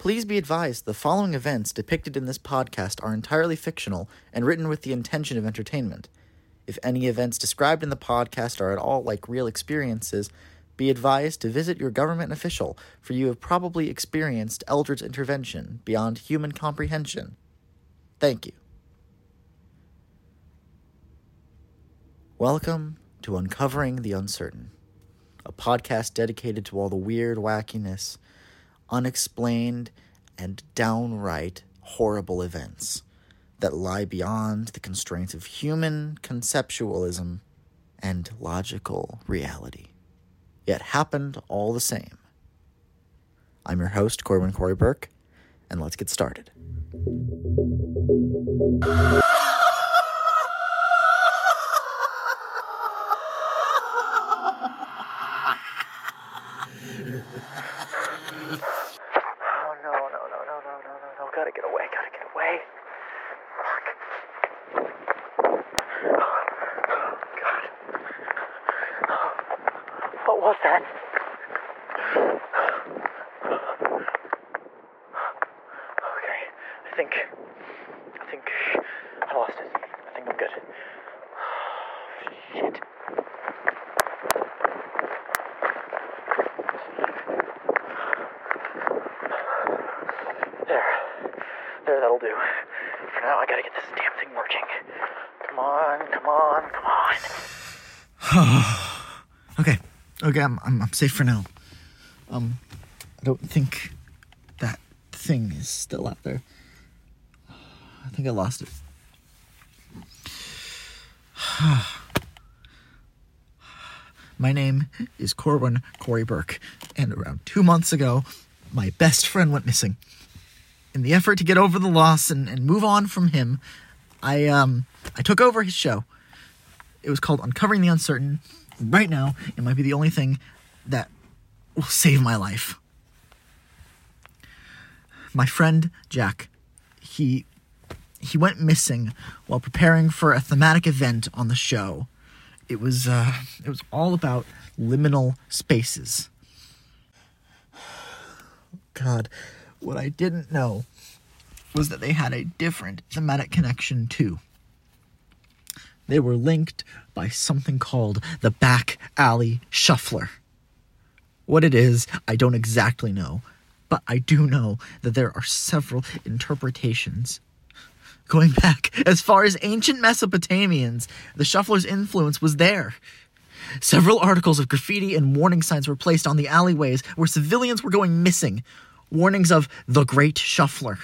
Please be advised the following events depicted in this podcast are entirely fictional and written with the intention of entertainment. If any events described in the podcast are at all like real experiences, be advised to visit your government official, for you have probably experienced Eldritch intervention beyond human comprehension. Thank you. Welcome to Uncovering the Uncertain, a podcast dedicated to all the weird wackiness, unexplained, and downright horrible events that lie beyond the constraints of human conceptualism and logical reality, yet happened all the same. I'm your host, Corbin Corey Burke, and let's get started. Oh no, no, no, no, no, no, no, no. Gotta get away, gotta get away. Fuck. Oh, God. Oh, what was that? Okay, I think. I think. I lost it. I think I'm good. Shit. There. There, that'll do. For now, I gotta get this damn thing working. Come on, come on, come on. Okay, okay, I'm, I'm, I'm safe for now. Um, I don't think that thing is still out there. I think I lost it. My name is Corwin Corey Burke, and around two months ago, my best friend went missing. In the effort to get over the loss and, and move on from him, I um I took over his show. It was called Uncovering the Uncertain. Right now, it might be the only thing that will save my life. My friend Jack, he he went missing while preparing for a thematic event on the show. It was uh it was all about liminal spaces. God, what I didn't know was that they had a different thematic connection too. They were linked by something called the Back Alley Shuffler. What it is, I don't exactly know, but I do know that there are several interpretations. Going back as far as ancient Mesopotamians, the shuffler's influence was there. Several articles of graffiti and warning signs were placed on the alleyways where civilians were going missing. Warnings of the Great Shuffler.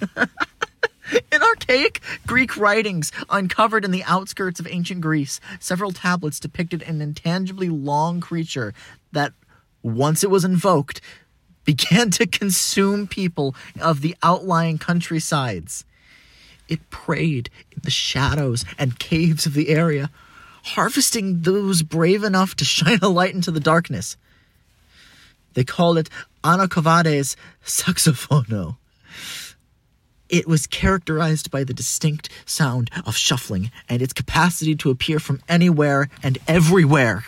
In archaic Greek writings uncovered in the outskirts of ancient Greece, several tablets depicted an intangibly long creature that, once it was invoked, began to consume people of the outlying countrysides. It preyed in the shadows and caves of the area, harvesting those brave enough to shine a light into the darkness. They called it Anacovades saxophono. It was characterized by the distinct sound of shuffling and its capacity to appear from anywhere and everywhere.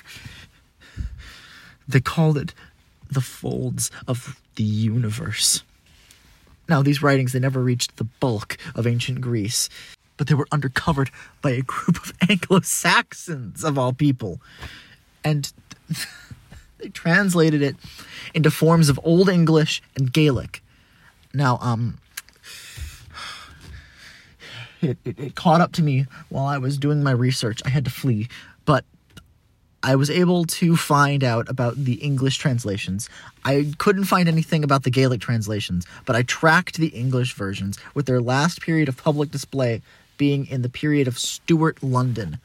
They called it the folds of the universe. Now, these writings, they never reached the bulk of ancient Greece, but they were undercovered by a group of Anglo Saxons, of all people. And they translated it into forms of Old English and Gaelic. Now, um, it, it, it caught up to me while I was doing my research. I had to flee, but I was able to find out about the English translations. I couldn't find anything about the Gaelic translations, but I tracked the English versions with their last period of public display being in the period of Stuart London.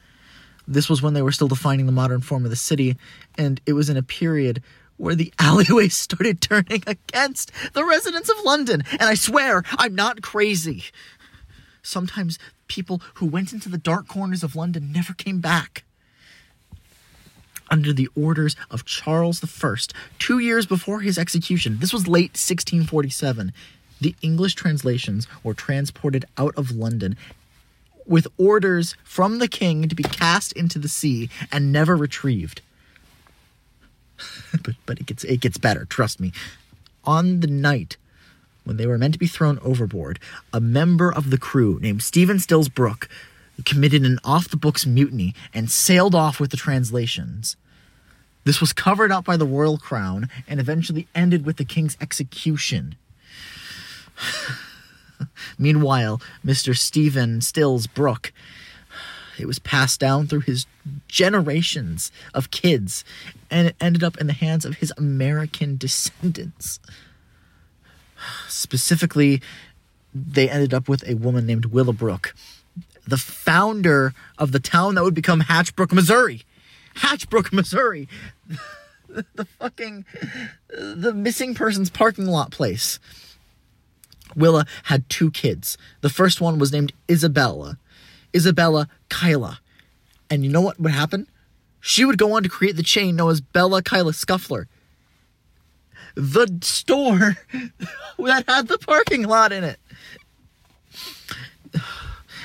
This was when they were still defining the modern form of the city, and it was in a period where the alleyways started turning against the residents of London. And I swear, I'm not crazy. Sometimes people who went into the dark corners of London never came back. Under the orders of Charles I, two years before his execution, this was late 1647, the English translations were transported out of London with orders from the king to be cast into the sea and never retrieved. but but it gets it gets better, trust me. On the night when they were meant to be thrown overboard, a member of the crew named Stephen Stills Brooke committed an off the books mutiny and sailed off with the translations. This was covered up by the royal crown and eventually ended with the king's execution. Meanwhile, Mr. Stephen Stills Brooke, it was passed down through his generations of kids, and it ended up in the hands of his American descendants. Specifically, they ended up with a woman named Willa Brooke, the founder of the town that would become Hatchbrook, Missouri. Hatchbrook, Missouri. the fucking the missing persons parking lot place. Willa had two kids. The first one was named Isabella. Isabella Kyla. And you know what would happen? She would go on to create the chain known as Bella Kyla Scuffler. The store that had the parking lot in it.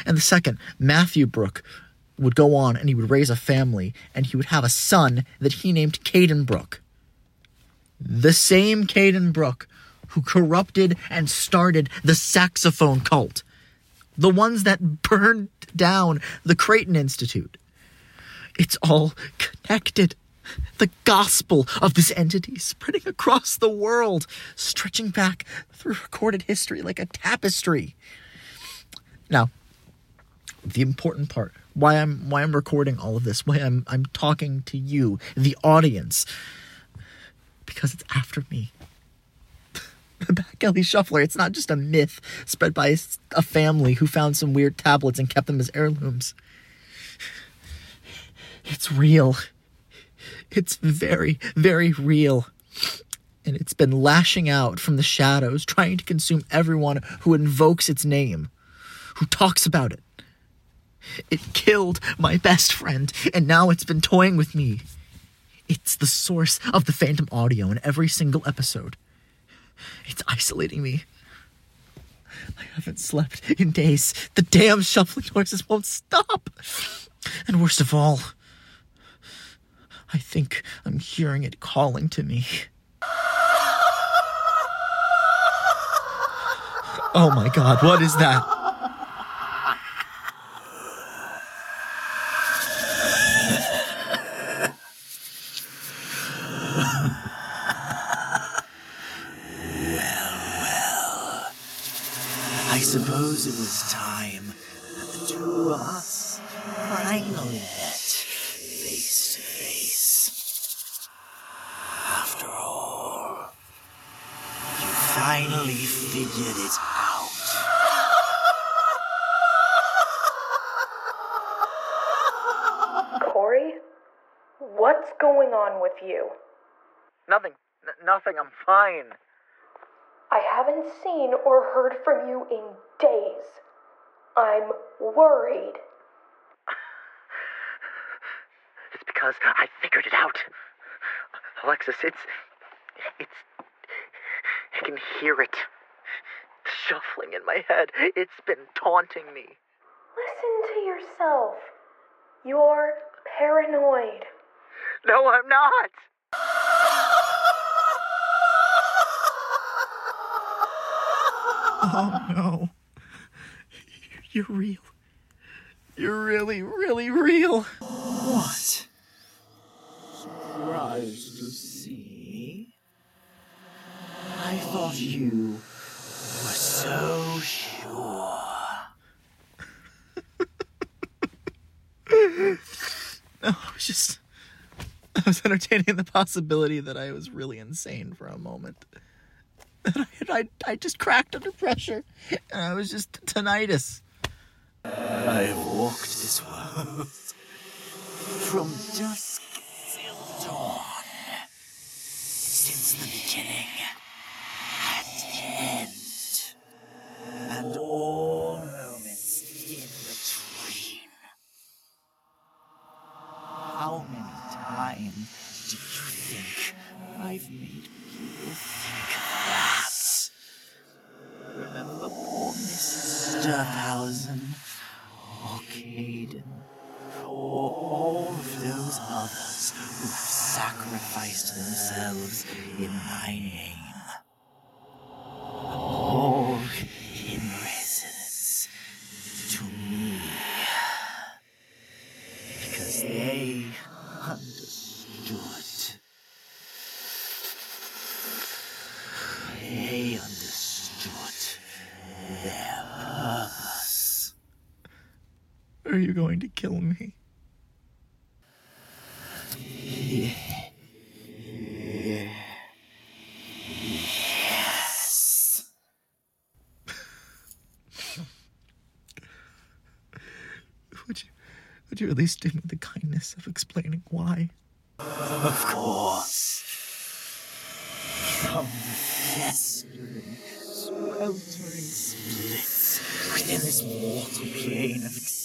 And the second, Matthew Brooke, would go on and he would raise a family and he would have a son that he named Caden Brooke. The same Caden Brooke who corrupted and started the saxophone cult. The ones that burned down the Creighton Institute. It's all connected. The gospel of this entity spreading across the world, stretching back through recorded history like a tapestry. Now, the important part why I'm why I'm recording all of this, why I'm I'm talking to you, the audience, because it's after me. the Back Alley Shuffler. It's not just a myth spread by a family who found some weird tablets and kept them as heirlooms. It's real. It's very, very real. And it's been lashing out from the shadows, trying to consume everyone who invokes its name, who talks about it. It killed my best friend, and now it's been toying with me. It's the source of the phantom audio in every single episode. It's isolating me. I haven't slept in days. The damn shuffling noises won't stop. And worst of all, I think I'm hearing it calling to me. Oh my god, what is that? I suppose it was time that the two of us finally met face to face. After all, you finally figured it out. Corey? What's going on with you? Nothing. N- nothing. I'm fine. I haven't seen or heard from you in days. I'm worried. It's because I figured it out. Alexis, it's. It's. I can hear it. The shuffling in my head. It's been taunting me. Listen to yourself. You're paranoid. No, I'm not. Oh no. You're real. You're really, really real. What? Surprised to see? I thought you were so sure. No, I was just. I was entertaining the possibility that I was really insane for a moment. That I, I, I just cracked under pressure. And I was just tinnitus. I've walked this world from dusk till dawn. Since the beginning do you think I've made people think You're going to kill me. Yes. would you would you at least do me the kindness of explaining why? Of course. From festering, sweltering splits within this mortal plane of existence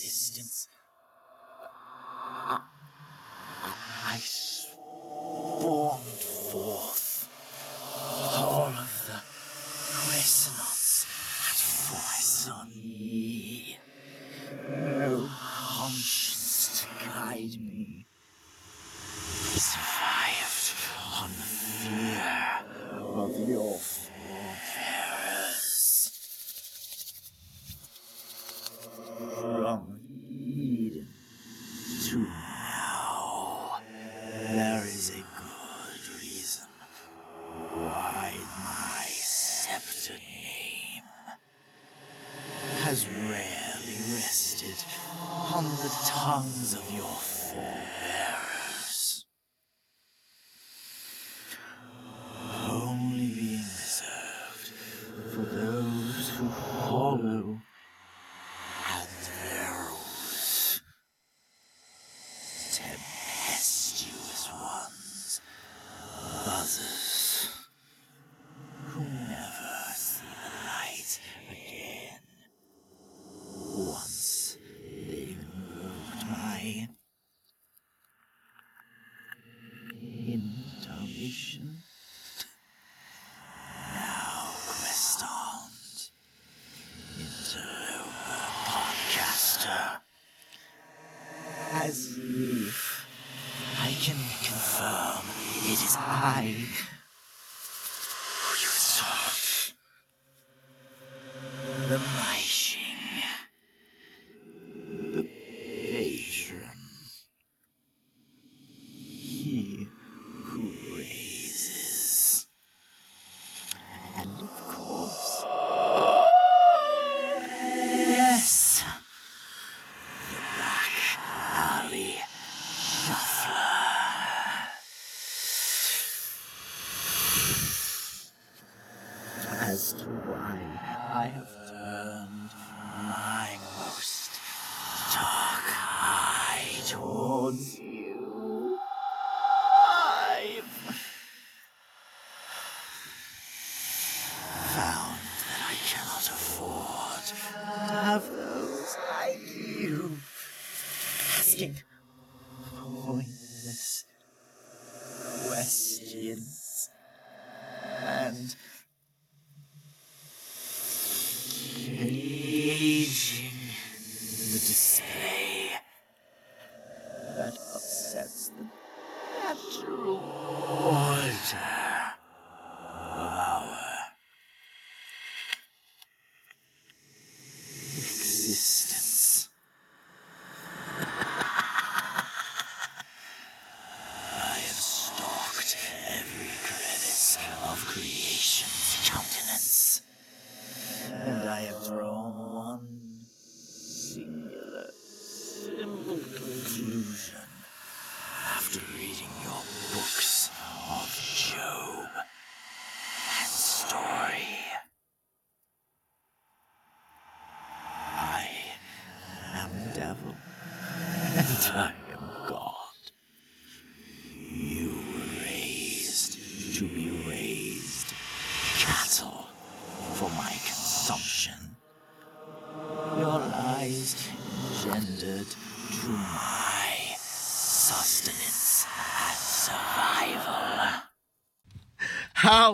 just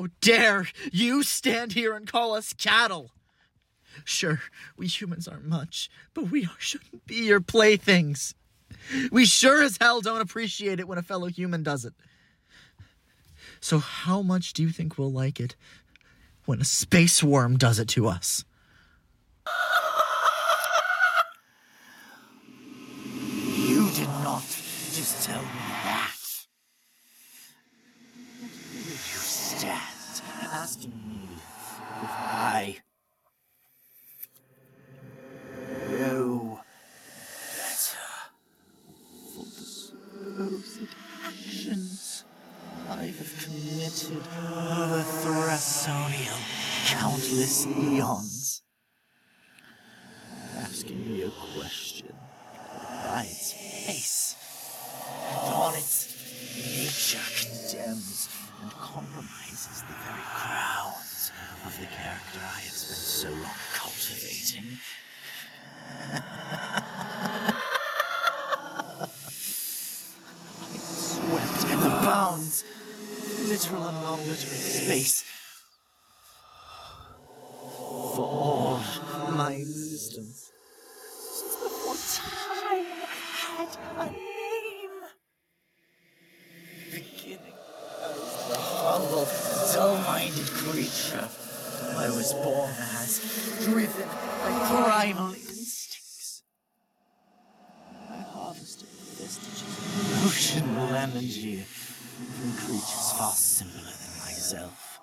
How dare you stand here and call us cattle? Sure, we humans aren't much, but we shouldn't be your playthings. We sure as hell don't appreciate it when a fellow human does it. So, how much do you think we'll like it when a space worm does it to us? You did not just tell me. asked me if I my existence. Since before time had a name. Beginning as the humble, dull-minded creature I was born as, driven by primal instincts. I harvested the vestiges of emotional energy from creatures far simpler than myself,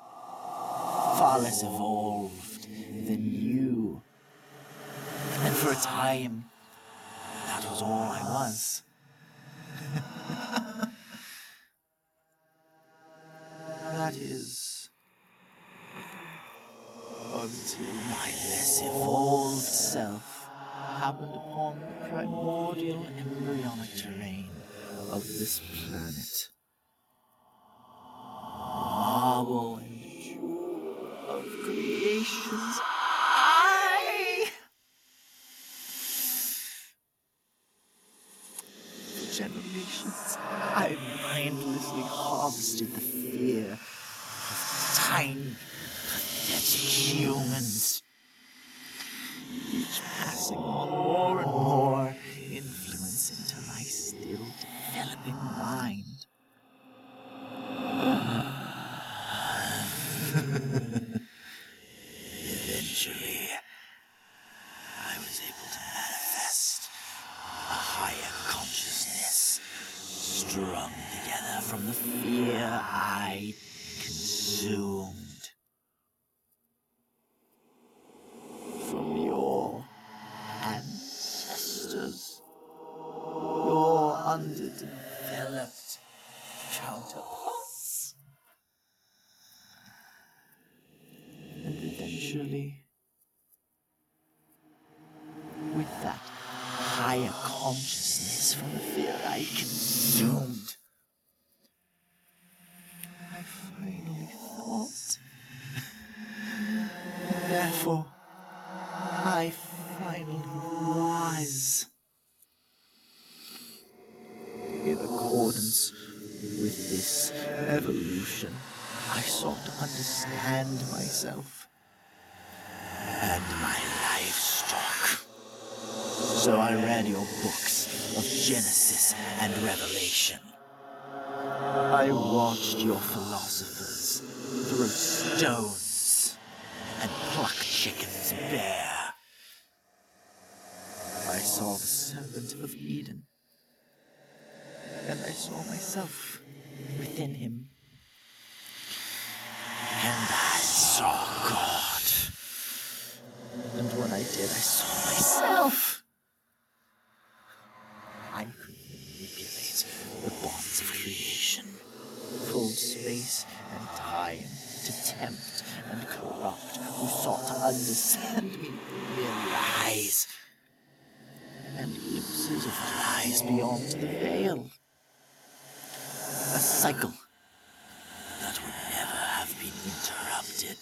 far less evolved than you. And for a time, that was all I was. that is until my less evolved self happened upon the primordial embryonic terrain of this planet. Marble and jewel of creations. I I mindlessly harvested the fear of tiny, pathetic humans. Each passing more and more influence into my still developing mind. Eventually, I was able to manifest a higher consciousness strung together from the fear I consumed. From your ancestors, your underdeveloped counterparts. And eventually, with that higher consciousness from the fear I consumed. I finally thought. Therefore, I finally was. In accordance with this evolution, I sought to understand myself and my livestock. So I read your books of Genesis and Revelation. I watched your philosophers throw stones and pluck chickens bare. I saw the serpent of Eden, saw myself within him. And I saw God. And when I did, I saw myself. I could manipulate the bonds of creation, fold space and time to tempt and corrupt who sought to understand me lies and glimpses of lies beyond the veil. Cycle that would never have been interrupted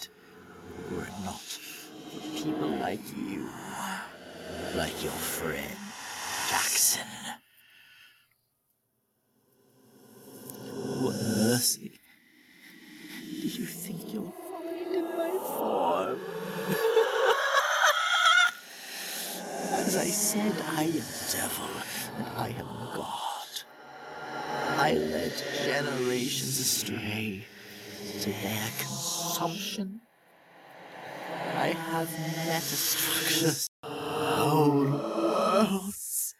were it not for people like you, like your friend Jackson. What mercy do you think you'll find in my form? As I said, I am devil and I am God. I led generations astray to their consumption. I have metastructures, whole worlds,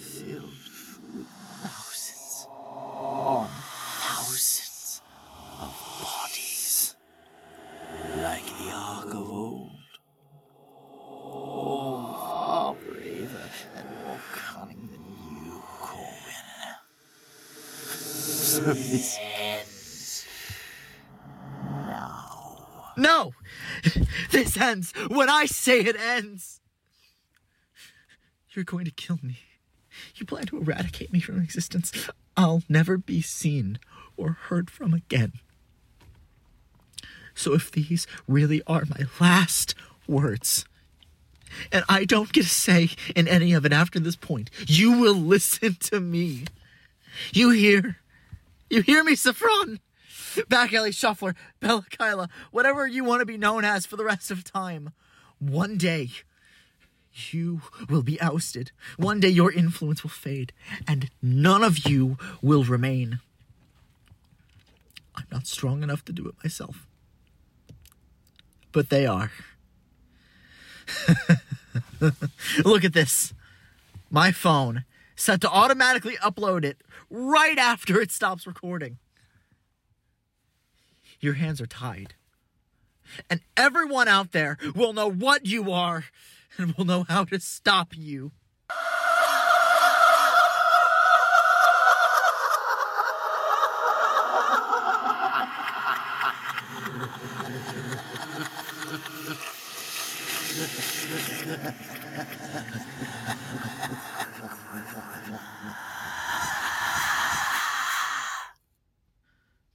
filled with thousands on thousands of bodies, like the Ark of old. All far braver and more cunning than you, Corwin. So this ends No! This ends when I say it ends! You're going to kill me. You plan to eradicate me from existence. I'll never be seen or heard from again. So if these really are my last words, and I don't get a say in any of it after this point, you will listen to me. You hear? You hear me, Saffron? Back alley shuffler, Bella Kyla, whatever you want to be known as for the rest of time. One day, you will be ousted. One day your influence will fade, and none of you will remain. I'm not strong enough to do it myself. But they are. Look at this. My phone set to automatically upload it right after it stops recording. Your hands are tied. And everyone out there will know what you are and will know how to stop you.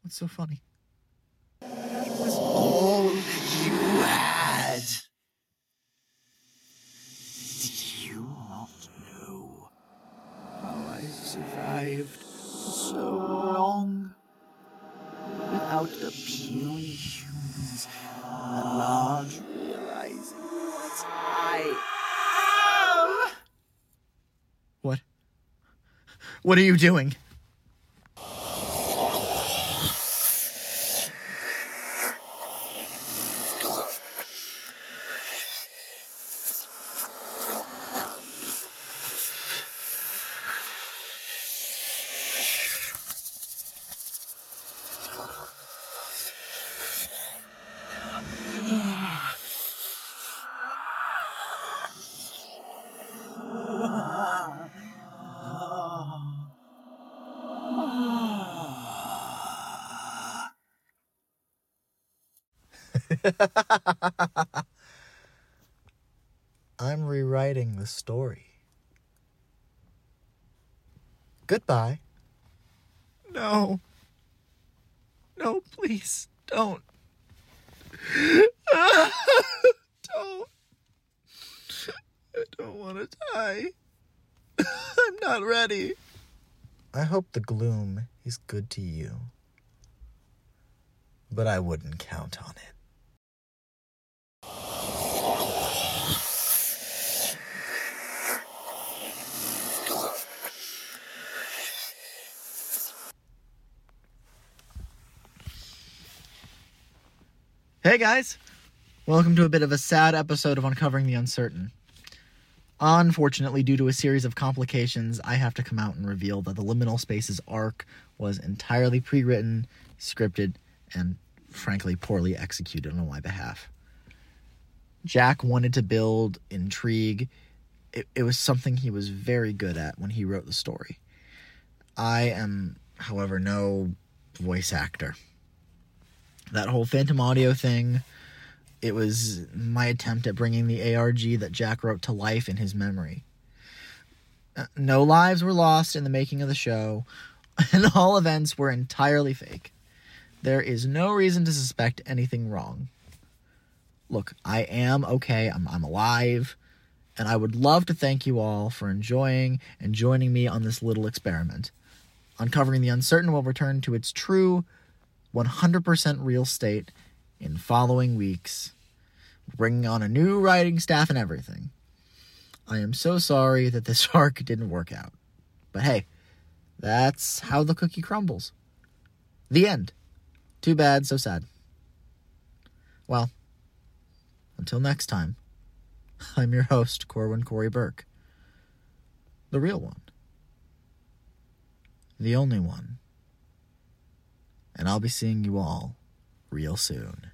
What's so funny? What? What are you doing? I'm rewriting the story. Goodbye. No. No, please, don't. don't. I don't want to die. I'm not ready. I hope the gloom is good to you. But I wouldn't count on it. Hey guys! Welcome to a bit of a sad episode of Uncovering the Uncertain. Unfortunately, due to a series of complications, I have to come out and reveal that the Liminal Spaces arc was entirely pre written, scripted, and frankly poorly executed on my behalf. Jack wanted to build intrigue. It, it was something he was very good at when he wrote the story. I am, however, no voice actor. That whole Phantom Audio thing, it was my attempt at bringing the ARG that Jack wrote to life in his memory. Uh, No lives were lost in the making of the show, and all events were entirely fake. There is no reason to suspect anything wrong. Look, I am okay, I'm, I'm alive, and I would love to thank you all for enjoying and joining me on this little experiment. Uncovering the Uncertain will return to its true, 100% real state in following weeks, bringing on a new writing staff and everything. I am so sorry that this arc didn't work out. But hey, that's how the cookie crumbles. The end. Too bad, so sad. Well, until next time, I'm your host, Corwin Corey Burke. The real one. The only one. And I'll be seeing you all real soon.